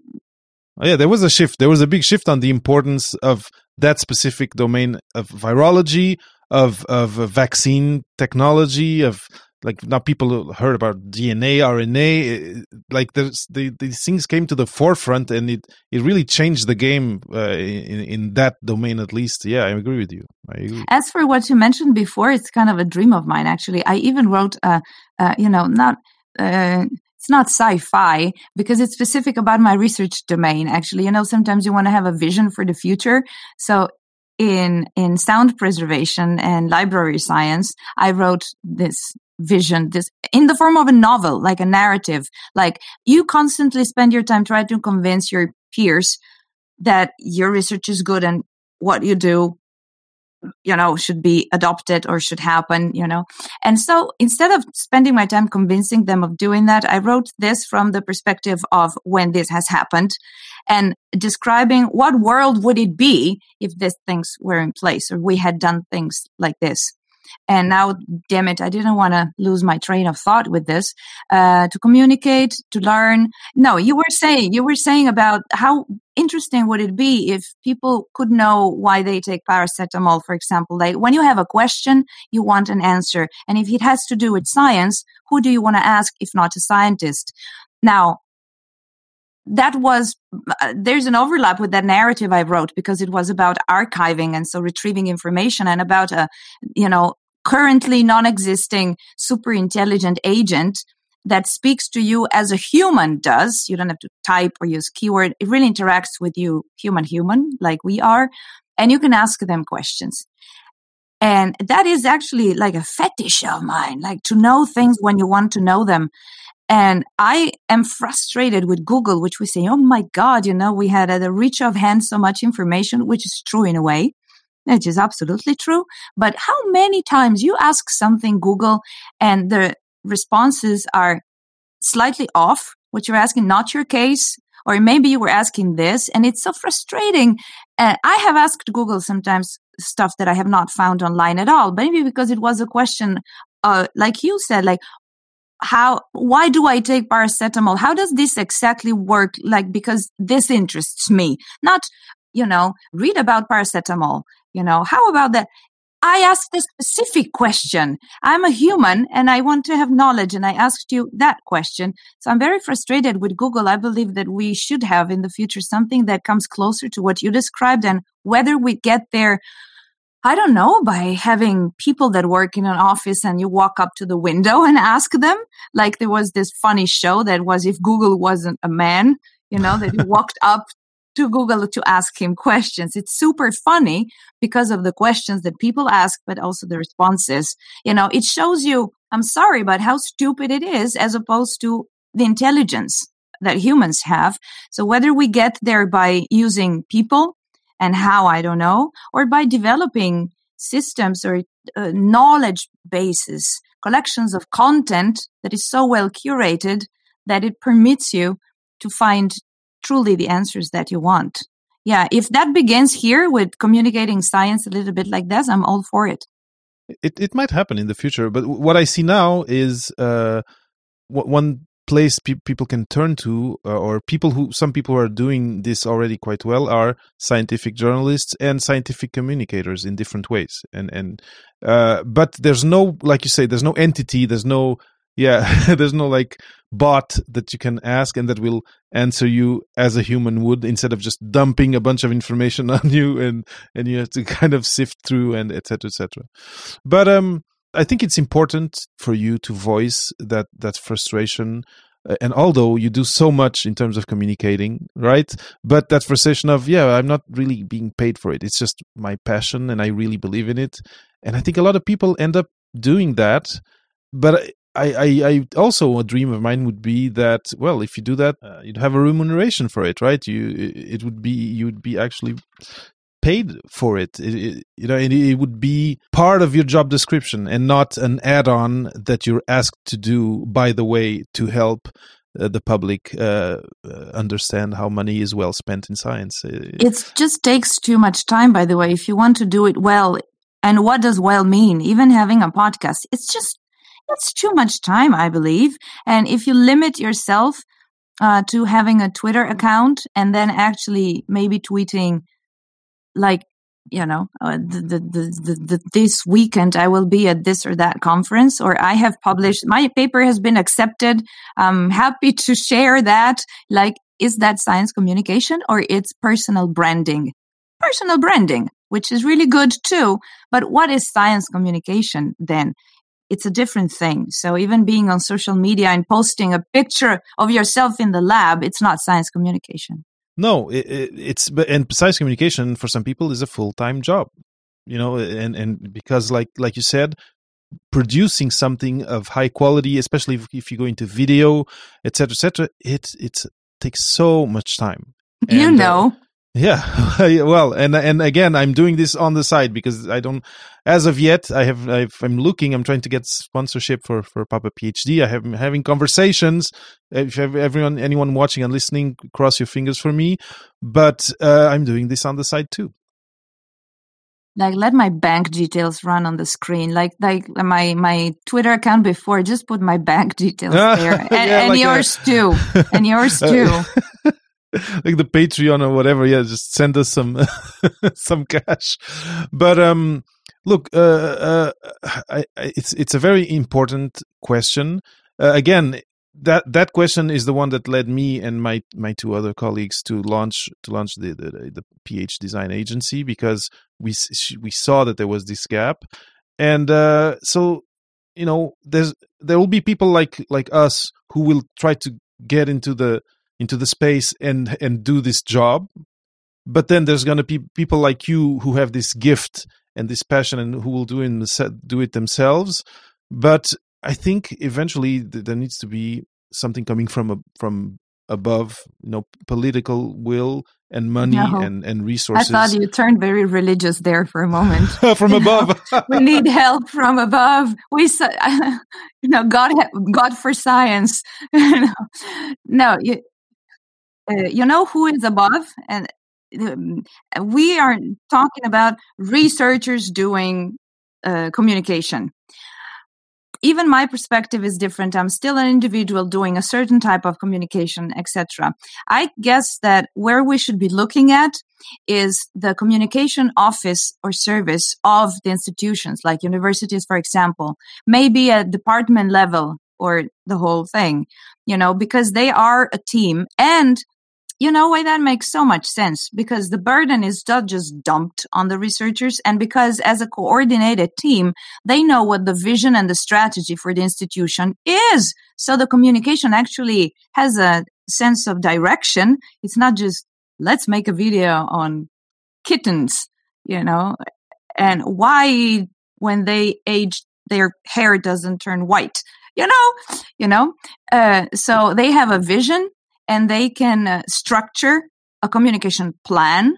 Oh, yeah, there was a shift. There was a big shift on the importance of that specific domain of virology, of of uh, vaccine technology, of like now people heard about DNA, RNA, like there's the, these things came to the forefront, and it it really changed the game uh, in in that domain at least. Yeah, I agree with you. Agree. As for what you mentioned before, it's kind of a dream of mine. Actually, I even wrote, uh, uh you know, not. Uh, it's not sci-fi because it's specific about my research domain actually you know sometimes you want to have a vision for the future so in in sound preservation and library science i wrote this vision this in the form of a novel like a narrative like you constantly spend your time trying to convince your peers that your research is good and what you do you know should be adopted or should happen you know? And so instead of spending my time convincing them of doing that i wrote this from the perspective of when this has happened and describing what world would it be if these things were in place or we had done things like this and now, damn it, I didn't want to lose my train of thought with this. Uh, to communicate, to learn. No, you were saying, you were saying about how interesting would it be if people could know why they take paracetamol, for example. Like when you have a question, you want an answer. And if it has to do with science, who do you want to ask if not a scientist? Now, that was uh, there's an overlap with that narrative I wrote because it was about archiving and so retrieving information and about a you know currently non-existing super intelligent agent that speaks to you as a human does. You don't have to type or use keyword. It really interacts with you human human like we are and you can ask them questions. And that is actually like a fetish of mine like to know things when you want to know them and I am frustrated with Google, which we say, oh my God, you know, we had at the reach of hand so much information, which is true in a way. It is absolutely true. But how many times you ask something Google and the responses are slightly off, what you're asking, not your case, or maybe you were asking this, and it's so frustrating. And I have asked Google sometimes stuff that I have not found online at all, maybe because it was a question uh, like you said, like, how why do i take paracetamol? How does this exactly work? Like because this interests me. Not you know read about paracetamol you know how about that? I asked a specific question. I'm a human and i want to have knowledge and i asked you that question. So i'm very frustrated with google. I believe that we should have in the future something that comes closer to what you described and whether we get there I don't know, by having people that work in an office and you walk up to the window (laughs) and ask them. Like there was this funny show that was if Google wasn't a man, you know, that you (laughs) walked up to Google to ask him questions. It's super funny because of the questions that people ask, but also the responses. You know, it shows you, I'm sorry, but how stupid it is as opposed to the intelligence that humans have. So whether we get there by using people and how I don't know, or by developing systems or uh, knowledge bases, collections of content that is so well curated that it permits you to find truly the answers that you want. Yeah, if that begins here with communicating science a little bit like this, I'm all for it. It it might happen in the future, but what I see now is uh, one place pe- people can turn to uh, or people who some people who are doing this already quite well are scientific journalists and scientific communicators in different ways. And and uh, but there's no like you say there's no entity there's no yeah (laughs) there's no like bot that you can ask and that will answer you as a human would instead of just dumping a bunch of information (laughs) on you and and you have to kind of sift through and etc etc but um I think it's important for you to voice that that frustration. Uh, and although you do so much in terms of communicating, right? But that frustration of yeah, I'm not really being paid for it. It's just my passion, and I really believe in it. And I think a lot of people end up doing that. But I, I, I also a dream of mine would be that well, if you do that, uh, you'd have a remuneration for it, right? You, it would be you would be actually paid for it. It, it you know, it, it, would be part of your job description and not an add-on that you're asked to do. By the way, to help uh, the public uh, uh understand how money is well spent in science. It just takes too much time. By the way, if you want to do it well, and what does well mean? Even having a podcast, it's just it's too much time, I believe. And if you limit yourself uh, to having a Twitter account and then actually maybe tweeting like you know uh, the, the, the, the, this weekend i will be at this or that conference or i have published my paper has been accepted i'm happy to share that like is that science communication or it's personal branding personal branding which is really good too but what is science communication then it's a different thing. So even being on social media and posting a picture of yourself in the lab, it's not science communication. No, it, it, it's and science communication for some people is a full time job. You know, and and because like like you said, producing something of high quality, especially if, if you go into video, etc., etc., it it takes so much time. (laughs) And, you uh, know. Uh, (laughs) yeah, well, and and again, I'm doing this on the side because I don't, as of yet, I have i am looking. I'm trying to get sponsorship for for Papa PhD. I have I'm having conversations. If everyone, anyone watching and listening, cross your fingers for me. But uh, I'm doing this on the side too. Like let my bank details run on the screen, like like my my Twitter account before. Just put my bank details (laughs) there, and, yeah, and like yours a... too, and yours (laughs) too. (laughs) like the Patreon or whatever. Yeah, just send us some (laughs) some cash. But um, look, uh, uh, I, I, it's it's a very important question. Uh, again, that that question is the one that led me and my my two other colleagues to launch to launch the the, the PH Design Agency because we we saw that there was this gap, and uh, so you know there's there will be people like like us who will try to get into the into the space and and do this job. But then there's going to be people like you who have this gift and this passion and who will do it do it themselves. But i think eventually there needs to be something coming from a, from above you know political will and money no. and and resources. i thought you turned very religious there for a moment. (laughs) From (laughs) above. we need help from above. We (laughs) you know god god for science. No you, uh, you know who is above? And um, we are talking about researchers doing uh, communication. Even my perspective is different. I'm still an individual doing a certain type of communication etc i guess that where we should be looking at is the communication office or service of the institutions like universities for example. Maybe at department level or the whole thing you know because they are a team and you know why that makes so much sense? Because the burden is not just dumped on the researchers, and because as a coordinated team, they know what the vision and the strategy for the institution is. So the communication actually has a sense of direction. It's not just, let's make a video on kittens, you know, and why when they age, their hair doesn't turn white you know you know uh, so they have a vision and they can uh, structure a communication plan.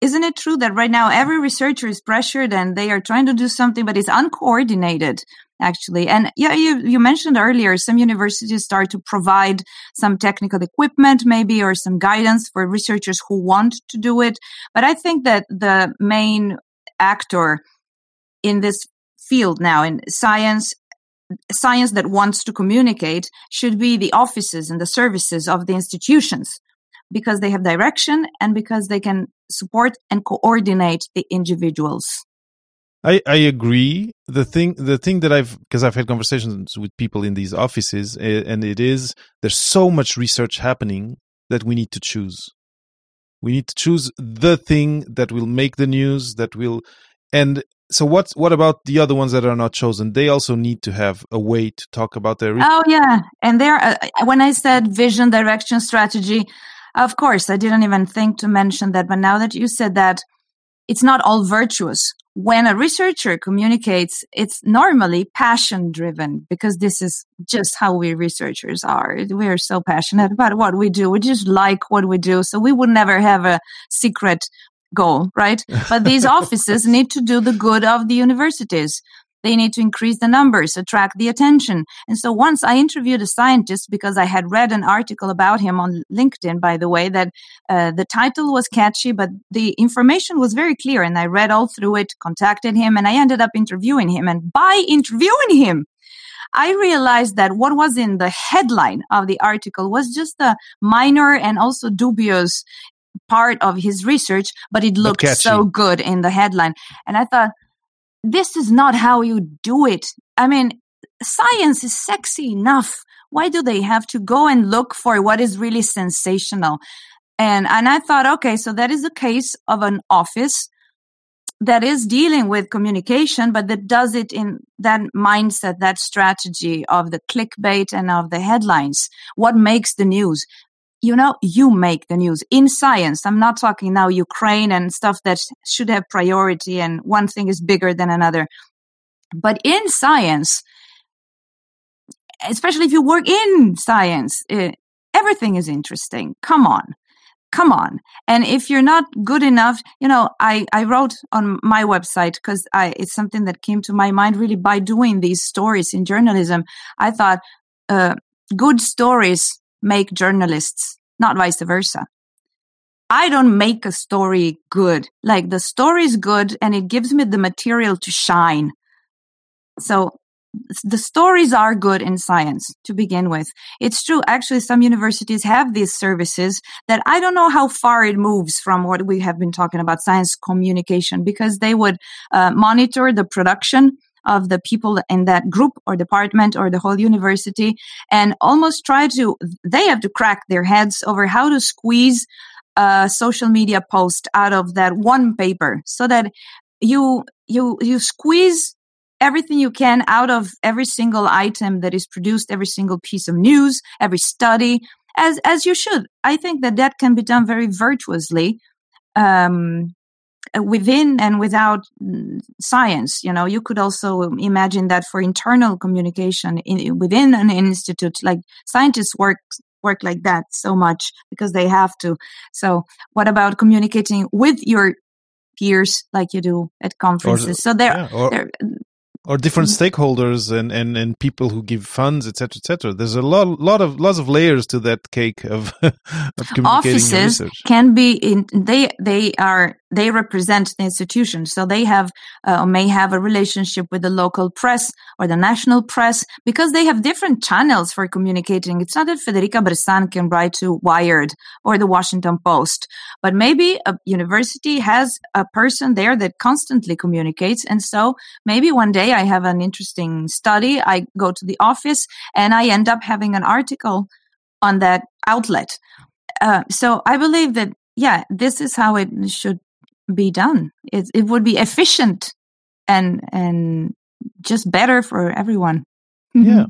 Isn't it true that right now every researcher is pressured and they are trying to do something, but it's uncoordinated actually. And yeah, you, you mentioned earlier some universities start to provide some technical equipment, maybe, or some guidance for researchers who want to do it. But I think that the main actor in this field now in science science that wants to communicate should be the offices and the services of the institutions because they have direction and because they can support and coordinate the individuals. I, I agree. The thing the thing that I've because I've had conversations with people in these offices eh, and it is there's so much research happening that we need to choose. We need to choose the thing that will make the news that will and so what what about the other ones that are not chosen? They also need to have a way to talk about their oh yeah. And there uh, when i said vision direction strategy of course i didn't even think to mention that. But now that you said that it's not all virtuous. When a researcher communicates it's normally passion driven because this is just how we researchers are. We are so passionate about what we do. We just like what we do. So we would never have a secret goal, right? But these (laughs) offices need to do the good of the universities. They need to increase the numbers, attract the attention. And so once I interviewed a scientist because I had read an article about him on LinkedIn, by the way, that uh, the title was catchy, but the information was very clear. And I read all through it, contacted him, and I ended up interviewing him. And by interviewing him, I realized that what was in the headline of the article was just a minor and also dubious part of his research, but it looked so good in the headline. And I thought, this is not how you do it. I mean, science is sexy enough. Why do they have to go and look for what is really sensational? And, and I thought, okay, so that is a case of an office that is dealing with communication, but that does it in that mindset, that strategy of the clickbait and of the headlines. What makes the news? You know, you make the news in science. I'm not talking now Ukraine and stuff that should have priority and one thing is bigger than another. But in science, especially if you work in science, it, eh, everything is interesting. Come on. Come on. And if you're not good enough, you know, I, I wrote on my website because it's something that came to my mind really by doing these stories in journalism. I thought, uh, good stories make journalists, not vice versa. I don't make a story good. Like the story is good and it gives me the material to shine. So the stories are good in science to begin with. It's true. Actually, some universities have these services that I don't know how far it moves from what we have been talking about science communication because they would uh, monitor the production of the people in that group or department or the whole university and almost try to, they have to crack their heads over how to squeeze a social media post out of that one paper so that you, you, you squeeze everything you can out of every single item that is produced, every single piece of news, every study, as as you should. I think that that can be done very virtuously. Um, within and without mm, science you know you could also imagine that for internal communication in, within an institute like scientists work work like that so much because they have to so what about communicating with your peers like you do at conferences or, so there, yeah, or, there or different mm-hmm. stakeholders and, and, and people who give funds, etc., etc. There's a lot lot of lots of layers to that cake of, (laughs) of communicating Offices research. can be in they they are they represent the institution, so they have uh, may have a relationship with the local press or the national press because they have different channels for communicating. It's not that Federica Bressan can write to Wired or the Washington Post, but maybe a university has a person there that constantly communicates, and so maybe one day I have an interesting study. I go to the office and I end up having an article on that outlet. Uh, so I believe that, yeah, this is how it should be done. It, it would be efficient and, and just better for everyone. yeah.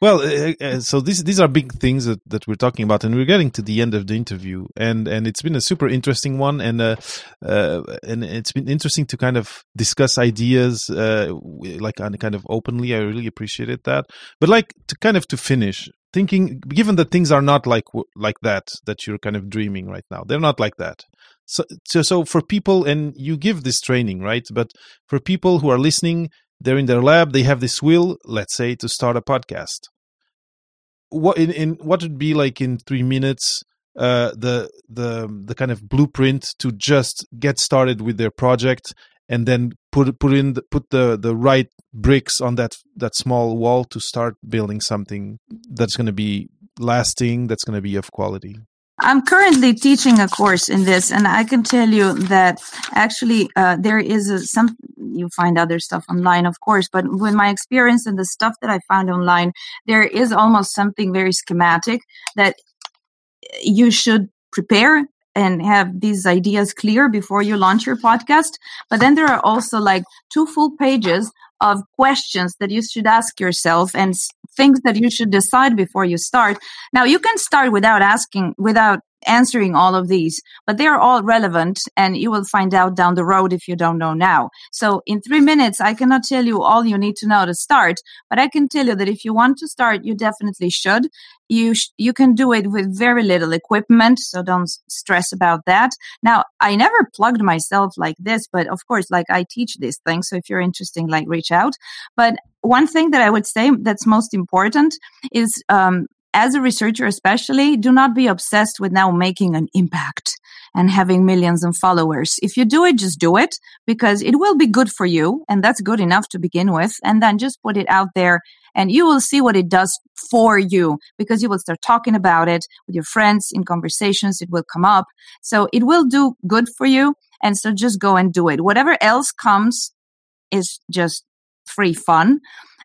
Well, uh, uh, so these these are big things that, that we're talking about, and we're getting to the end of the interview, and and it's been a super interesting one, and uh, uh and it's been interesting to kind of discuss ideas, uh, like kind of openly. I really appreciated that, but like to kind of to finish, thinking, given that things are not like like that that you're kind of dreaming right now, they're not like that. So, so, so for people, and you give this training, right? But for people who are listening they're in their lab they have this will let's say to start a podcast what in, in what would be like in three minutes uh, the the the kind of blueprint to just get started with their project and then put put in the, put the the right bricks on that that small wall to start building something that's going to be lasting that's going to be of quality I'm currently teaching a course in this, and I can tell you that actually uh, there is a, some. You find other stuff online, of course, but with my experience and the stuff that I found online, there is almost something very schematic that you should prepare and have these ideas clear before you launch your podcast. But then there are also like two full pages of questions that you should ask yourself and things that you should decide before you start. Now you can start without asking, without answering all of these, but they are all relevant and you will find out down the road if you don't know now. So in three minutes, I cannot tell you all you need to know to start, but I can tell you that if you want to start, you definitely should. You, sh- you can do it with very little equipment. So don't stress about that. Now, I never plugged myself like this, but of course, like I teach these things. So if you're interested, like reach out. But one thing that I would say that's most important is um, as a researcher, especially, do not be obsessed with now making an impact and having millions of followers. If you do it, just do it because it will be good for you. And that's good enough to begin with. And then just put it out there and you will see what it does for you because you will start talking about it with your friends in conversations. It will come up. So it will do good for you. And so just go and do it. Whatever else comes is just free fun.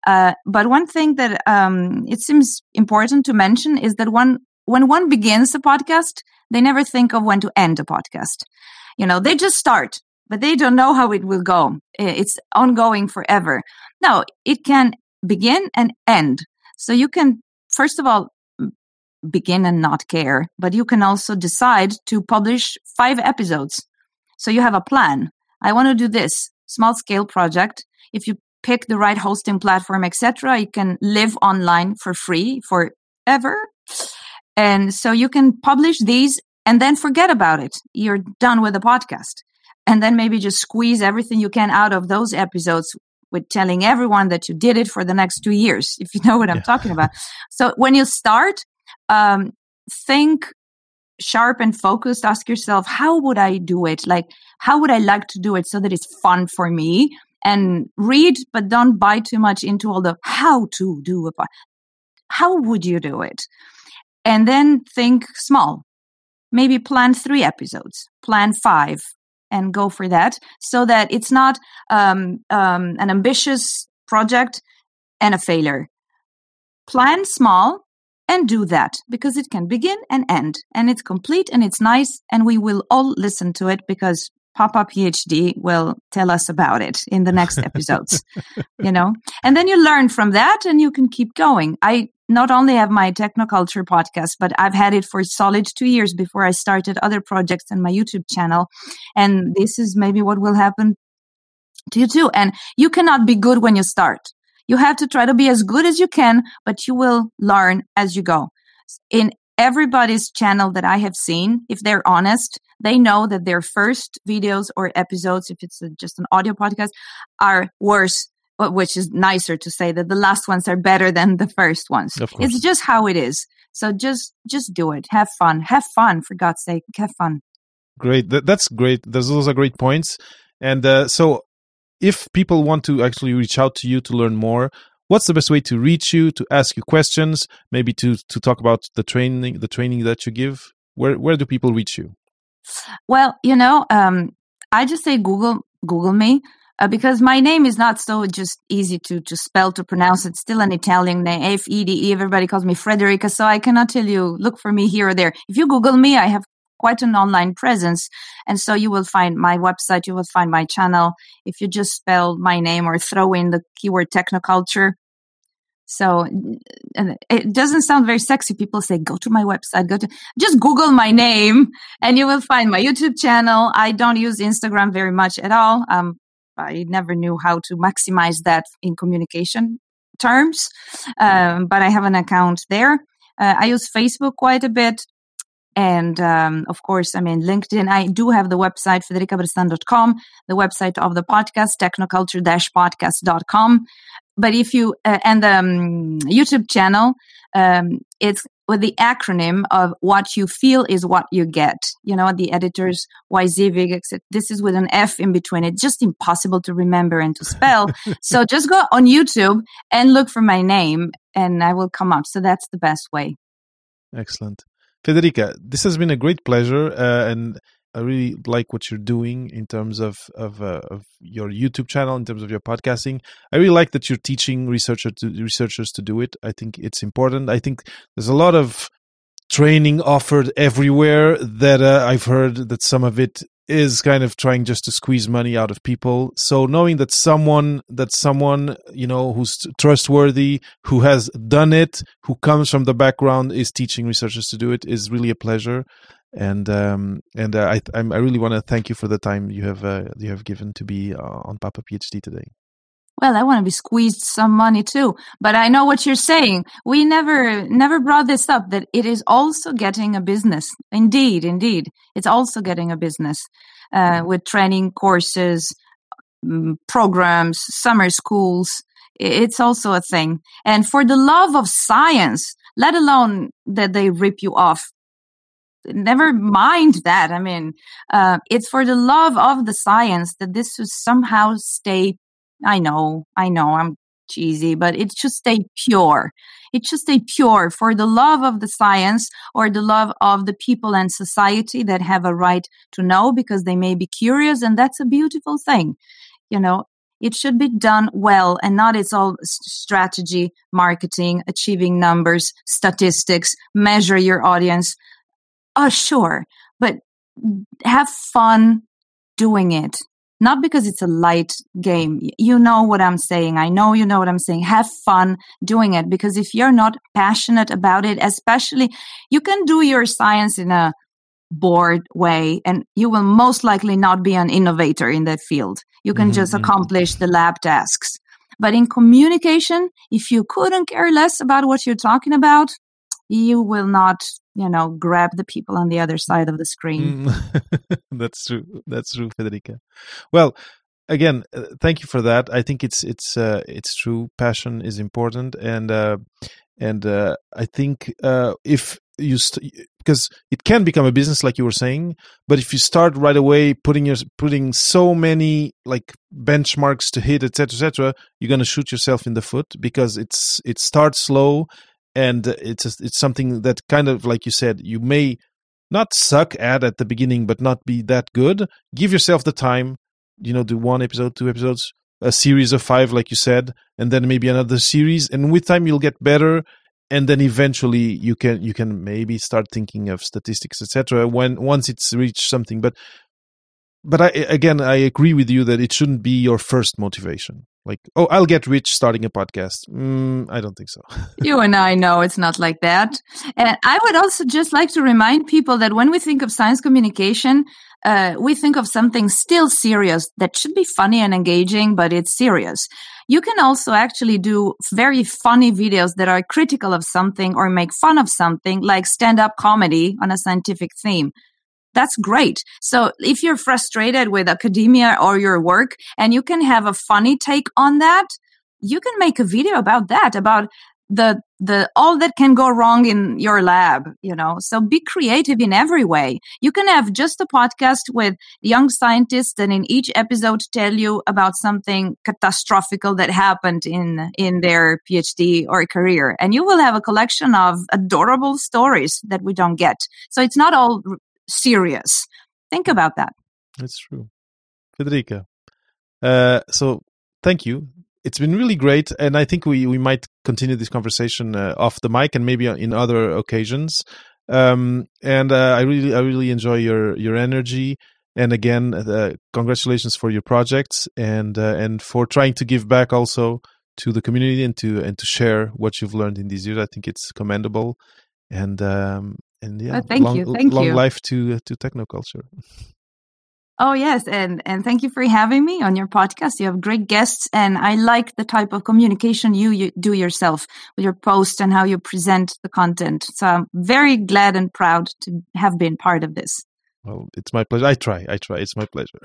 Uh, but one thing that um, it seems important to mention is that one when one begins a podcast, they never think of when to end a podcast. You know, they just start, but they don't know how it will go. It's ongoing forever. No, it can begin and end. So you can, first of all, begin and not care, but you can also decide to publish five episodes. So you have a plan. I want to do this small scale project. If you pick the right hosting platform, etc. You can live online for free forever. And so you can publish these and then forget about it. You're done with the podcast. And then maybe just squeeze everything you can out of those episodes with telling everyone that you did it for the next two years, (laughs) if you know what I'm yeah. talking about. (laughs) So when you start, um, think sharp and focused. Ask yourself, how would I do it? Like, how would I like to do it so that it's fun for me? And read, but don't buy too much into all the how to do it. How would you do it? And then think small. Maybe plan three episodes, plan five, and go for that so that it's not um, um, an ambitious project and a failure. Plan small and do that because it can begin and end and it's complete and it's nice and we will all listen to it because Papa PhD will tell us about it in the next (laughs) episodes, you know? And then you learn from that and you can keep going. I not only have my technoculture podcast, but I've had it for solid two years before I started other projects in my YouTube channel. And this is maybe what will happen to you too. And you cannot be good when you start. You have to try to be as good as you can, but you will learn as you go. In everybody's channel that I have seen, if they're honest, they know that their first videos or episodes, if it's just an audio podcast, are worse, But which is nicer to say that the last ones are better than the first ones. It's just how it is. So just just do it. Have fun. Have fun for God's sake. Have fun. Great. That, that's great. Those, those are great points. And uh, so, if people want to actually reach out to you to learn more, what's the best way to reach you, to ask you questions, maybe to to talk about the training the training that you give? Where where do people reach you? Well, you know, um, I just say Google Google me. Uh, because my name is not so just easy to, to spell to pronounce. It's still an Italian name, F E D E. Everybody calls me Frederica, so I cannot tell you look for me here or there. If you Google me, I have quite an online presence, and so you will find my website, you will find my channel. If you just spell my name or throw in the keyword technoculture, so it doesn't sound very sexy. People say, go to my website, go to, just Google my name and you will find my YouTube channel. I don't use Instagram very much at all. Um, I never knew how to maximize that in communication terms. Um, but I have an account there. Uh, I use Facebook quite a bit. And um, of course, I mean, LinkedIn. I do have the website, federicabressan.com, the website of the podcast, technoculture-podcast.com but if you uh, and the um, YouTube channel, um, it's with the acronym of what you feel is what you get. You know, the editors YZVIG, this is with an F in between. It's just impossible to remember and to spell. (laughs) so just go on YouTube and look for my name and I will come up. So that's the best way. Excellent. Federica, this has been a great pleasure. Uh, and I really like what you're doing in terms of of, uh, of your YouTube channel, in terms of your podcasting. I really like that you're teaching to, researchers to do it. I think it's important. I think there's a lot of training offered everywhere that uh, I've heard that some of it is kind of trying just to squeeze money out of people. So knowing that someone that someone, you know, who's trustworthy, who has done it, who comes from the background is teaching researchers to do it is really a pleasure. and um, and uh, I I really want to thank you for the time you have uh, you have given to be uh, on Papa PhD today. Well, I want to be squeezed some money too, but I know what you're saying. We never never brought this up that it is also getting a business. Indeed, indeed, it's also getting a business uh, with training courses, mm, programs, summer schools. It's also a thing. And for the love of science, let alone that they rip you off never mind that. I mean, uh, it's for the love of the science that this should somehow stay. I know, I know, I'm cheesy, but it should stay pure. It should stay pure for the love of the science or the love of the people and society that have a right to know because they may be curious, and that's a beautiful thing. You know, it should be done well and not it's all strategy, marketing, achieving numbers, statistics, measure your audience. Oh, sure. But have fun doing it. Not because it's a light game. You know what I'm saying. I know you know what I'm saying. Have fun doing it because if you're not passionate about it, especially you can do your science in a bored way and you will most likely not be an innovator in that field. You can mm-hmm. just accomplish the lab tasks. But in communication, if you couldn't care less about what you're talking about, you will not you know grab the people on the other side of the screen. Mm. (laughs) that's true. That's true federica. Well again uh, thank you for that. I think it's it's uh, it's true. Passion is important. And uh, and uh, i think uh, if you st- because it can become a business like you were saying but if you start right away putting your putting so many like benchmarks to hit etc etc you're going to shoot yourself in the foot because it's it starts slow and it's a, it's something that kind of like you said you may not suck at at the beginning but not be that good. Give yourself the time you know do one episode two episodes a series of five like you said and then maybe another series and with time you'll get better and then eventually you can you can maybe start thinking of statistics etc when once it's reached something. But but I, again i agree with you that it shouldn't be your first motivation. Like oh i'll get rich starting a podcast. Mm, i don't think so. (laughs) You and i know it's not like that. And i would also just like to remind people that when we think of science communication uh, we think of something still serious that should be funny and engaging but it's serious. You can also actually do very funny videos that are critical of something or make fun of something like stand up comedy on a scientific theme that's great. So if you're frustrated with academia or your work and you can have a funny take on that, you can make a video about that, about the the all that can go wrong in your lab you know? So be creative in every way. You can have just a podcast with young scientists and in each episode tell you about something catastrophical that happened in in their phd or career. And you will have a collection of adorable stories that we don't get. So it's not all serious. Think about that. That's true. Federica. Uh, so thank you. It's been really great, and I think we, we might continue this conversation uh, off the mic and maybe in other occasions. Um, and uh, I really I really enjoy your your energy. And again, uh, congratulations for your projects and uh, and for trying to give back also to the community and to and to share what you've learned in these years. I think it's commendable. And um, and yeah, oh, thank long, you, thank long you. life to to technoculture. Oh yes, and and thank you for having me on your podcast. You have great guests, and I like the type of communication you, you do yourself with your post and how you present the content. So I'm very glad and proud to have been part of this. Well, it's my pleasure. I try. I try. It's my pleasure.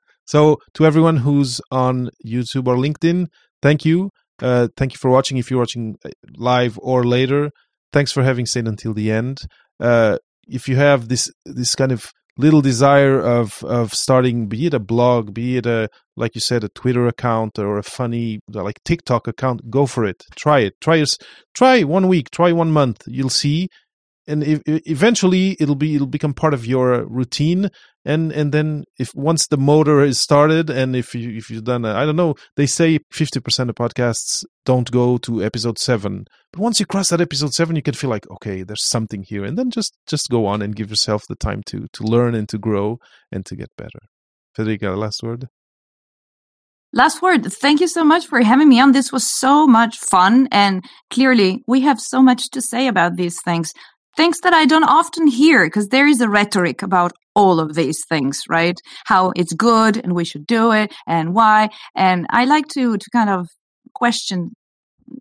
(laughs) so to everyone who's on YouTube or LinkedIn, thank you. Uh, thank you for watching. If you're watching uh, live or later, thanks for having stayed until the end uh, if you have this this kind of little desire of of starting be it a blog be it a like you said a twitter account or a funny like tiktok account go for it. Try it. Try try one week try one month. You'll see. And if, eventually it'll be it'll become part of your routine and and then if once the motor is started and if you if you've done I don't know they say 50% of podcasts don't go to episode 7 but once you cross that episode 7 you can feel like okay there's something here and then just just go on and give yourself the time to to learn and to grow and to get better Federica last word Last word. Thank you so much for having me on. This was so much fun. And clearly, we have so much to say about these things. things that I don't often hear because there is a rhetoric about all of these things, right? How it's good and we should do it and why. And I like to to kind of question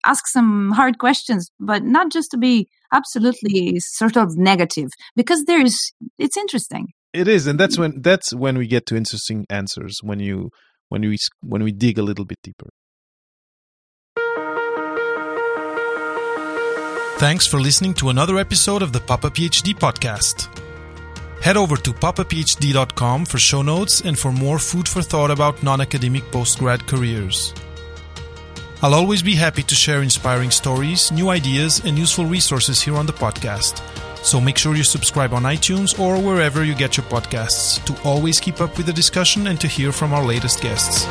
ask some hard questions, but not just to be absolutely sort of negative because there is it's interesting. It is, and that's when that's when we get to interesting answers when you when we when we dig a little bit deeper. Thanks for listening to another episode of the Papa PhD podcast. Head over to papaphd.com for show notes and for more food for thought about non-academic postgrad careers. I'll always be happy to share inspiring stories, new ideas, and useful resources here on the podcast. So make sure you subscribe on iTunes or wherever you get your podcasts to always keep up with the discussion and to hear from our latest guests.